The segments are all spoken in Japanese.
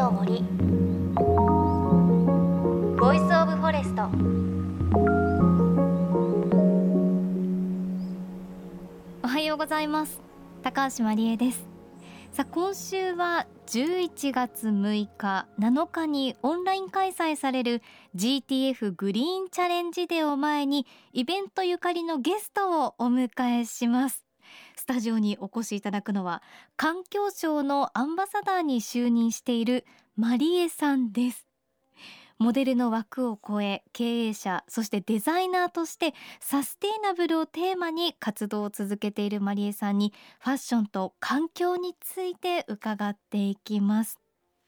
の森。 Voice of Forest おはようございます。高橋万里恵です。さあ今週は11月6日7日にオンライン開催される GTF グリーンチャレンジデーを前にイベントゆかりのゲストをお迎えします。スタジオにお越しいただくのは環境省のアンバサダーに就任しているマリエさんです。モデルの枠を超え経営者そしてデザイナーとしてサステイナブルをテーマに活動を続けているマリエさんにファッションと環境について伺っていきます。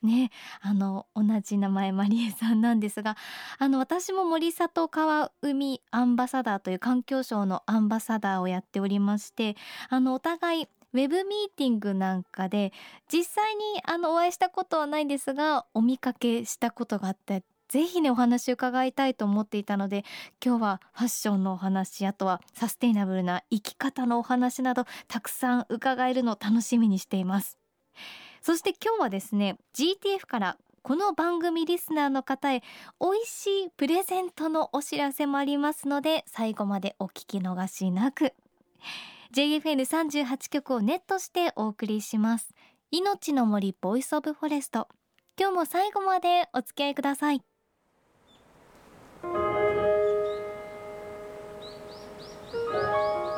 ね、あの同じ名前マリエさんなんですがあの私も森里川海アンバサダーという環境省のアンバサダーをやっておりましてあのお互いウェブミーティングなんかで実際にあのお会いしたことはないんですがお見かけしたことがあってぜひねお話伺いたいと思っていたので今日はファッションのお話あとはサステイナブルな生き方のお話などたくさん伺えるのを楽しみにしています。そして今日はですね GTF からこの番組リスナーの方へ美味しいプレゼントのお知らせもありますので最後までお聞き逃しなく。JFN38 局をネットしてお送りします。命の森ボイスオブフォレスト。今日も最後までお付き合いください。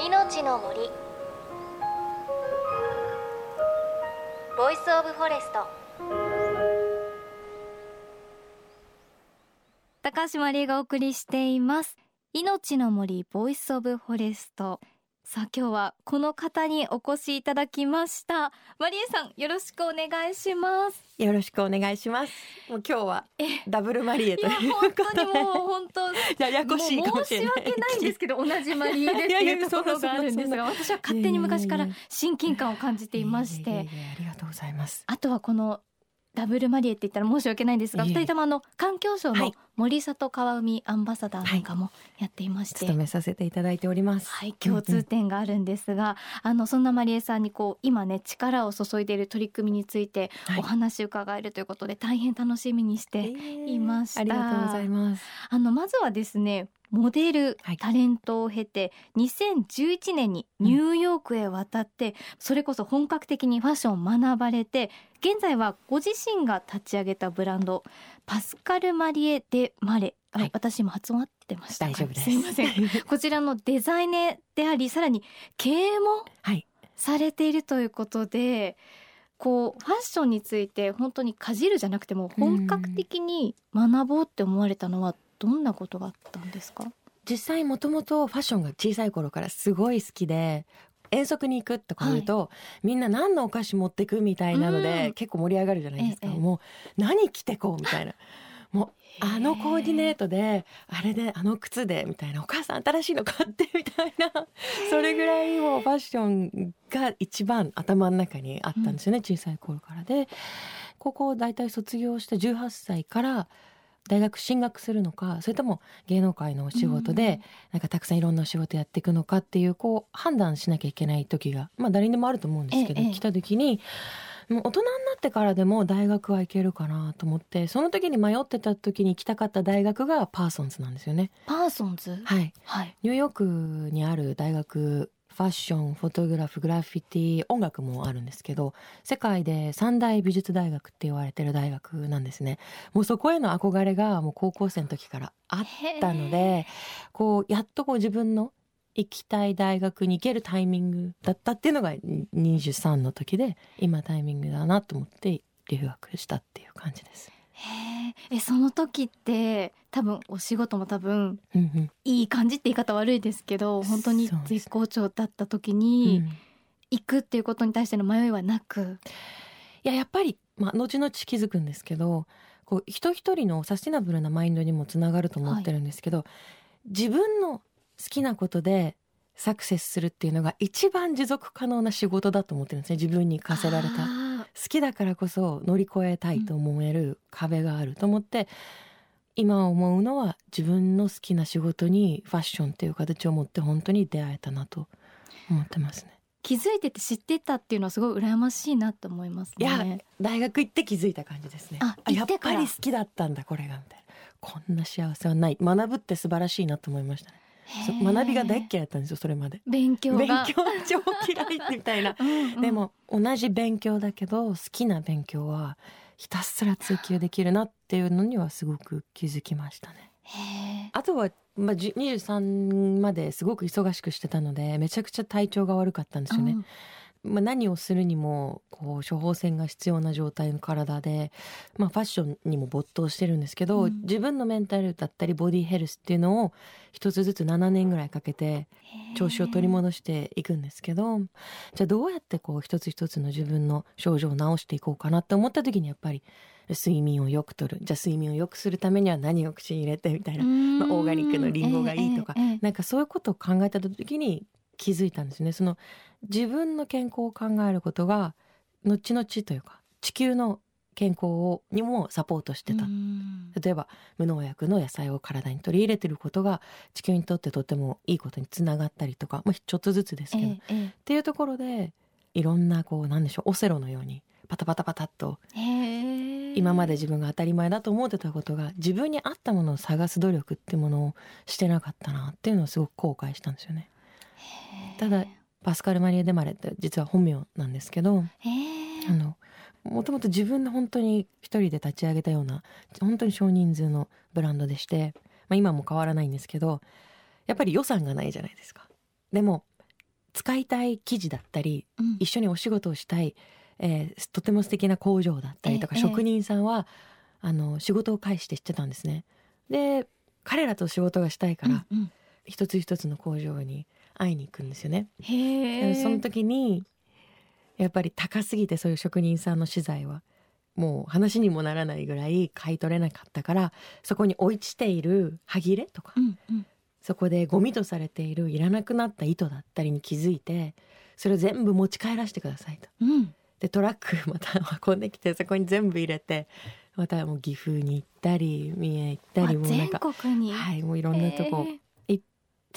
命の森。ボイスオブフォレスト。高橋万里恵がお送りしています。命の森ボイスオブフォレスト。さあ今日はこの方にお越しいただきました。マリエさんよろしくお願いします。よろしくお願いします。もう今日はダブルマリエという本当にもう本当ややこしい申し訳ないんですけど同じマリエですっていうところがあるんですが私は勝手に昔から親近感を感じていまして。ありがとうございます。あとはこのダブルマリエって言ったら申し訳ないんですが、二人ともあの環境省の森里川海アンバサダーなんかもやっていまして、はい、務めさせていただいております。はい、共通点があるんですが、うんうん、あのそんなマリエさんにこう今ね力を注いでいる取り組みについてお話伺えるということで、大変楽しみにしていました。えー、ありがとうございます。あのまずはですねモデル、タレントを経て2011年にニューヨークへ渡って、うん、それこそ本格的にファッションを学ばれて現在はご自身が立ち上げたブランドパスカル・マリエ・デ・マレ。はい、私も発音合ってました大丈夫です。すいません。こちらのデザイネでありさらに経営もされているということで、こうファッションについて本当にかじるじゃなくても本格的に学ぼうって思われたのはどんなことがあったんですか？実際もともとファッションが小さい頃からすごい好きで遠足に行くとか言うと、はい、みんな何のお菓子持ってくみたいなので、結構盛り上がるじゃないですか、ええ、もう何着てこうみたいな。もうあのコーディネートであれであの靴でみたいなお母さん新しいの買ってみたいな。それぐらいもうファッションが一番頭の中にあったんですよね、うん、小さい頃からで。高校大体卒業して18歳から大学進学するのかそれとも芸能界のお仕事で、なんかたくさんいろんなお仕事やっていくのかっていうこう判断しなきゃいけない時がまあ誰にでもあると思うんですけど、ええ、来た時にもう大人になってからでも大学は行けるかなと思ってその時に迷ってた時に行きたかった大学がパーソンズなんですよね。パーソンズ？はい、はい、ニューヨークにある大学ファッションフォトグラフグラフィティ音楽もあるんですけど世界で三大美術大学って言われてる大学なんですねもうそこへの憧れがもう高校生の時からあったのでこうやっとこう自分の行きたい大学に行けるタイミングだったっていうのが23の時で今タイミングだなと思って留学したっていう感じです。へえその時って多分お仕事も多分、うんうん、いい感じって言い方悪いですけど本当に絶好調だった時に、行くっていうことに対しての迷いはなく？いややっぱり、まあ、後々気づくんですけどこう人一人のサスティナブルなマインドにもつながると思ってるんですけど、はい、自分の好きなことでサクセスするっていうのが一番持続可能な仕事だと思ってるんですね。自分に課せられた好きだからこそ乗り越えたいと思える壁があると思って、うん、今思うのは自分の好きな仕事にファッションっていう形を持って本当に出会えたなと思ってますね。気づいてて知ってたっていうのはすごい羨ましいなと思いますいやね。大学行って気づいた感じですね。あやっぱり好きだったんだこれがみたいな。こんな幸せはない。学ぶって素晴らしいなと思いましたね学びが大っ嫌いだったんですよそれまで。勉強が。勉強超嫌いみたいな。うんうん。でも同じ勉強だけど好きな勉強はひたすら追求できるなっていうのにはすごく気づきましたね。あとは、まあ、じゅ23まですごく忙しくしてたのでめちゃくちゃ体調が悪かったんですよね、まあ、何をするにもこう処方箋が必要な状態の体で、まあ、ファッションにも没頭してるんですけど、うん。自分のメンタルだったりボディヘルスっていうのを一つずつ7年ぐらいかけて調子を取り戻していくんですけどじゃあどうやってこう一つ一つの自分の症状を治していこうかなって思った時にやっぱり睡眠をよくとる。じゃあ睡眠をよくするためには何を口に入れてみたいな、まあ、オーガニックのリンゴがいいとか、ええええええ。なんかそういうことを考えた時に気づいたんですね。その自分の健康を考えることが後々というか地球の健康をにもサポートしてた、うん。例えば無農薬の野菜を体に取り入れてることが地球にとってとてもいいことにつながったりとか、まあ、ちょっとずつですけど、っえええ。ていうところでいろんなこうなんでしょうオセロのようにパタパタパタっと今まで自分が当たり前だと思ってたことが自分に合ったものを探す努力ってものをしてなかったなっていうのをすごく後悔したんですよね。ただパスカル・マリエ・デマレって実は本名なんですけどあのもともと自分で本当に一人で立ち上げたような本当に少人数のブランドでして、まあ、今も変わらないんですけどやっぱり予算がないじゃないですか。でも使いたい生地だったりうん。一緒にお仕事をしたい、えーとても素敵な工場だったりとか、ええ職人さんはあの仕事を介して知ってたんですね。で彼らと仕事がしたいから、うんうん。一つ一つの工場に会いに行くんですよね。その時にやっぱり高すぎてそういう職人さんの資材はもう話にもならないぐらい買い取れなかったからそこに置いちている歯切れとか、うんうん。そこでゴミとされているいらなくなった糸だったりに気づいてそれを全部持ち帰らせてくださいと。うん。でトラック また運んできてそこに全部入れてまたもう岐阜に行ったり三重行ったありもうなん全か国に。はいもういろんなとこ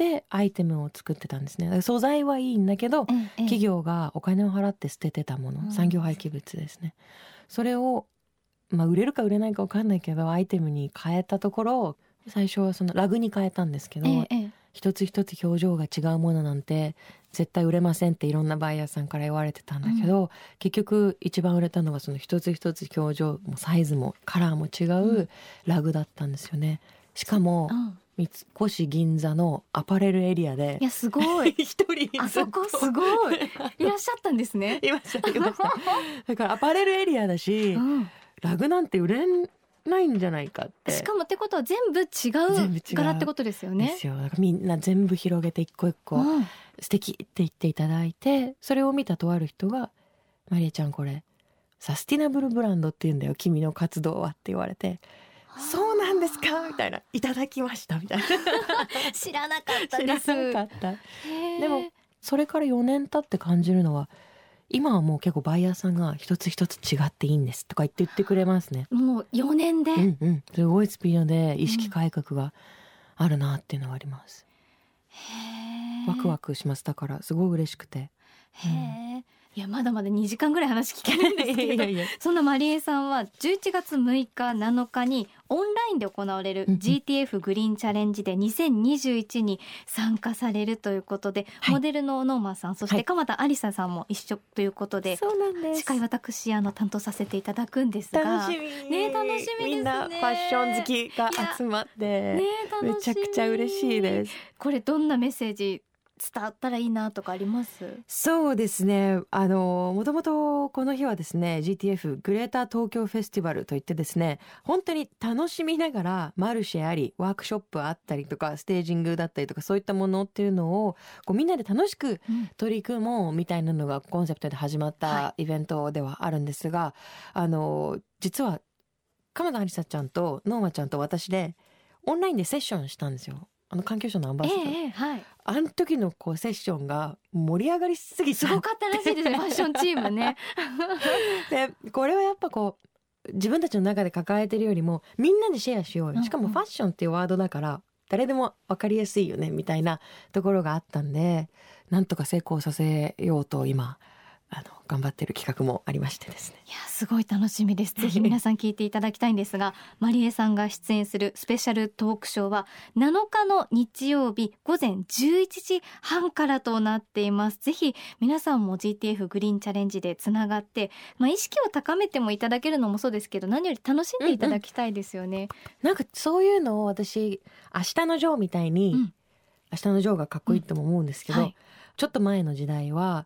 へえでアイテムを作ってたんですね。素材はいいんだけどええ。企業がお金を払って捨ててたもの、うん。産業廃棄物ですね。それを、まあ、売れるか売れないか分かんないけどアイテムに変えたところ最初はそのラグに変えたんですけど、ええええ。一つ一つ表情が違うものなんて絶対売れませんっていろんなバイヤーさんから言われてたんだけど、結局一番売れたのがその一つ一つ表情もサイズもカラーも違ううラグだったんですよね。しかもうん三越銀座のアパレルエリアでいやすごい。一人あそこ？すごい。いらっしゃったんですね。いましたいました。だからアパレルエリアだし、うん。ラグなんて売れないんじゃないかって。しかもってことは全部違う柄ってことですよでね。すよ。だからみんな全部広げて一個一個うん。素敵って言っていただいてそれを見たとある人が「マリエちゃんこれサスティナブルブランドって言うんだよ君の活動は」って言われて「そうなんですか?」みたいな「いただきました」みたいな 知らなかった知らです。なかったでもそれから4年経って感じるのは今はもう結構バイヤーさんが一つ一つ違っていいんですとか言って言ってくれますね。もう4年で、うんうん、すごいスピードで意識改革があるなっていうのはあります。へーワクワクしますだからすごい嬉しくて。へえ、いやまだまだ2時間ぐらい話聞けるんですけど そんなマリエさんは11月6日7日にオンラインで行われる GTF グリーンチャレンジで2021に参加されるということで、はい。モデルのノーマンさんそしはい。て鎌田ありささんも一緒ということで、そうなんです。司会私あの担当させていただくんですが楽しみ。ね楽しみですね。みんなファッション好きが集まって、ねめちゃくちゃ嬉しいです。これどんなメッセージ伝わったらいいなとかあります？そうですね。あのもともとこの日はですね GTF グレーター東京フェスティバルといってですね本当に楽しみながらマルシェありワークショップあったりとかステージングだったりとかそういったものっていうのをこうみんなで楽しくうん。取り組もうみたいなのがコンセプトで始まっはたイベントではあるんですが、あの実は鎌田ありさちゃんとノーマちゃんと私でオンラインでセッションしたんですよあの環境省のアンバえサダー、えええはい。あの時のこうセッションが盛り上がりすぎたすごかったらしいですね ファッションチームね。でこれはやっぱこう自分たちの中で抱えてるよりもみんなでシェアしようよ。しかもファッションっていうワードだから誰でも分かりやすいよねみたいなところがあったんでなんとか成功させようと今あの頑張ってる企画もありましてですね。いやすごい楽しみです。ぜひ皆さん聞いていただきたいんですが マリエさんが出演するスペシャルトークショーは7日の日曜日午前11時半からとなっています。ぜひ皆さんも GTF グリーンチャレンジでつながってまあ意識を高めてもいただけるのもそうですけど何より楽しんでいただきたいですよね、なんかそういうのを私明日のジョーみたいに、うん。明日のジョーがかっこいいとも思うんですけど、はい。ちょっと前の時代は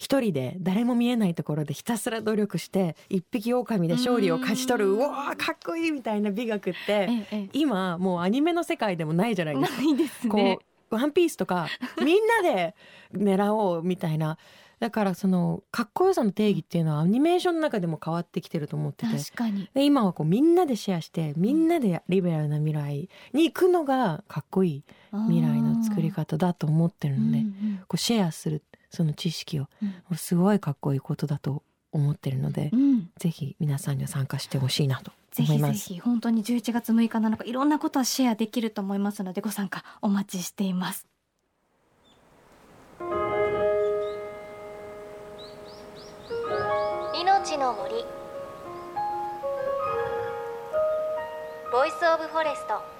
一人で誰も見えないところでひたすら努力して一匹狼で勝利を勝ち取る。ううん。わーかっこいいみたいな美学って今もうアニメの世界でもないじゃないえですか。ないですこねうワンピースとかみんなで狙おうみたいな。だからそのかっこよさの定義っていうのはアニメーションの中でも変わってきてると思ってて。確かに。で今はこうみんなでシェアしてみんなでリベラルな未来に行くのがかっこいい未来の作り方だと思ってるので、こうシェアするその知識をうん。すごいかっこいいことだと思ってるので、うん。ぜひ皆さんには参加してほしいなとぜひぜ思います。ひ本当に11月6日7日いろんなことはシェアできると思いますのでご参加お待ちしています。命の森。ボイスオブフォレスト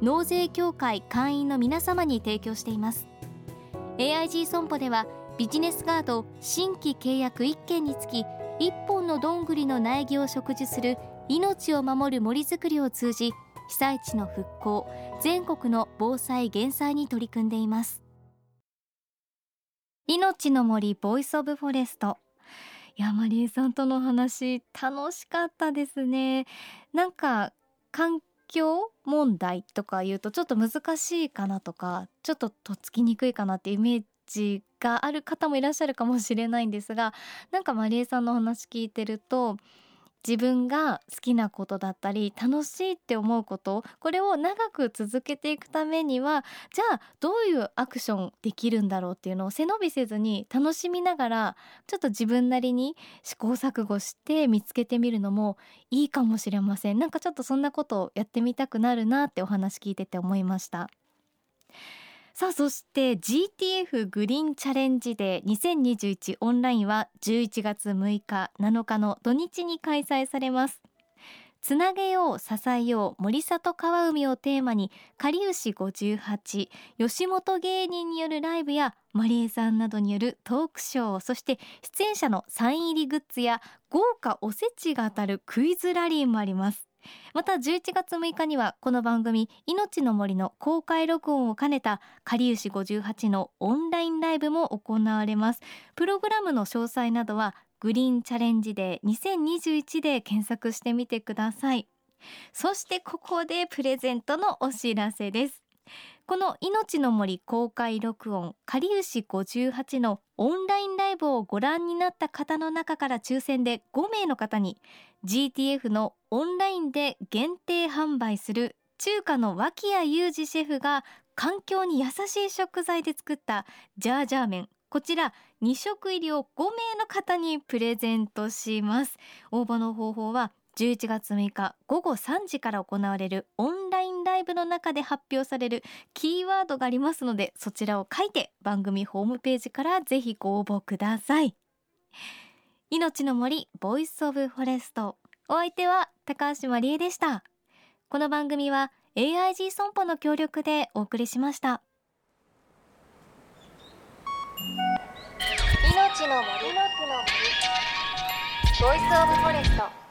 納税協会会員の皆様に提供しています。AIG 損保ではビジネスガード新規契約1件につき1本のどんぐりの苗木を植樹する命を守る森づくりを通じ被災地の復興全国の防災減災に取り組んでいます。命の森ボイスオブフォレスト。いやマリエさんとの話楽しかったですね。なんか環境問題とか言うとちょっと難しいかなとかちょっととっつきにくいかなってイメージがある方もいらっしゃるかもしれないんですがなんかマリエさんのお話聞いてると自分が好きなことだったり楽しいって思うことこれを長く続けていくためにはじゃあどういうアクションできるんだろうっていうのを背伸びせずに楽しみながらちょっと自分なりに試行錯誤して見つけてみるのもいいかもしれません。なんかちょっとそんなことをやってみたくなるなってお話聞いてて思いました。さあそして GTF グリーンチャレンジデー2021オンラインは11月6日7日の土日に開催されます。つなげよう支えよう森里川海をテーマにかりゆし58吉本芸人によるライブやマリエさんなどによるトークショーそして出演者のサイン入りグッズや豪華おせちが当たるクイズラリーもあります。また11月6日にはこの番組「命の森」の公開録音を兼ねたかりゆし58のオンラインライブも行われます。プログラムの詳細などはグリーンチャレンジデー2021で検索してみてください。そしてここでプレゼントのお知らせです。この命の森公開録音かりゆし58のオンラインライブをご覧になった方の中から抽選で5名の方に GTF のオンラインで限定販売する中華の脇谷裕二シェフが環境に優しい食材で作ったジャージャー麺。こちら2食入りを5名の方にプレゼントします。応募の方法は11月6日午後3時から行われるオンラインライブの中で発表されるキーワードがありますのでそちらを書いて番組ホームページからぜひご応募ください。命の森ボイスオブフォレスト。お相手は高橋万里恵でした。この番組は AIG 損保の協力でお送りしました。命の森。ボイスオブフォレスト。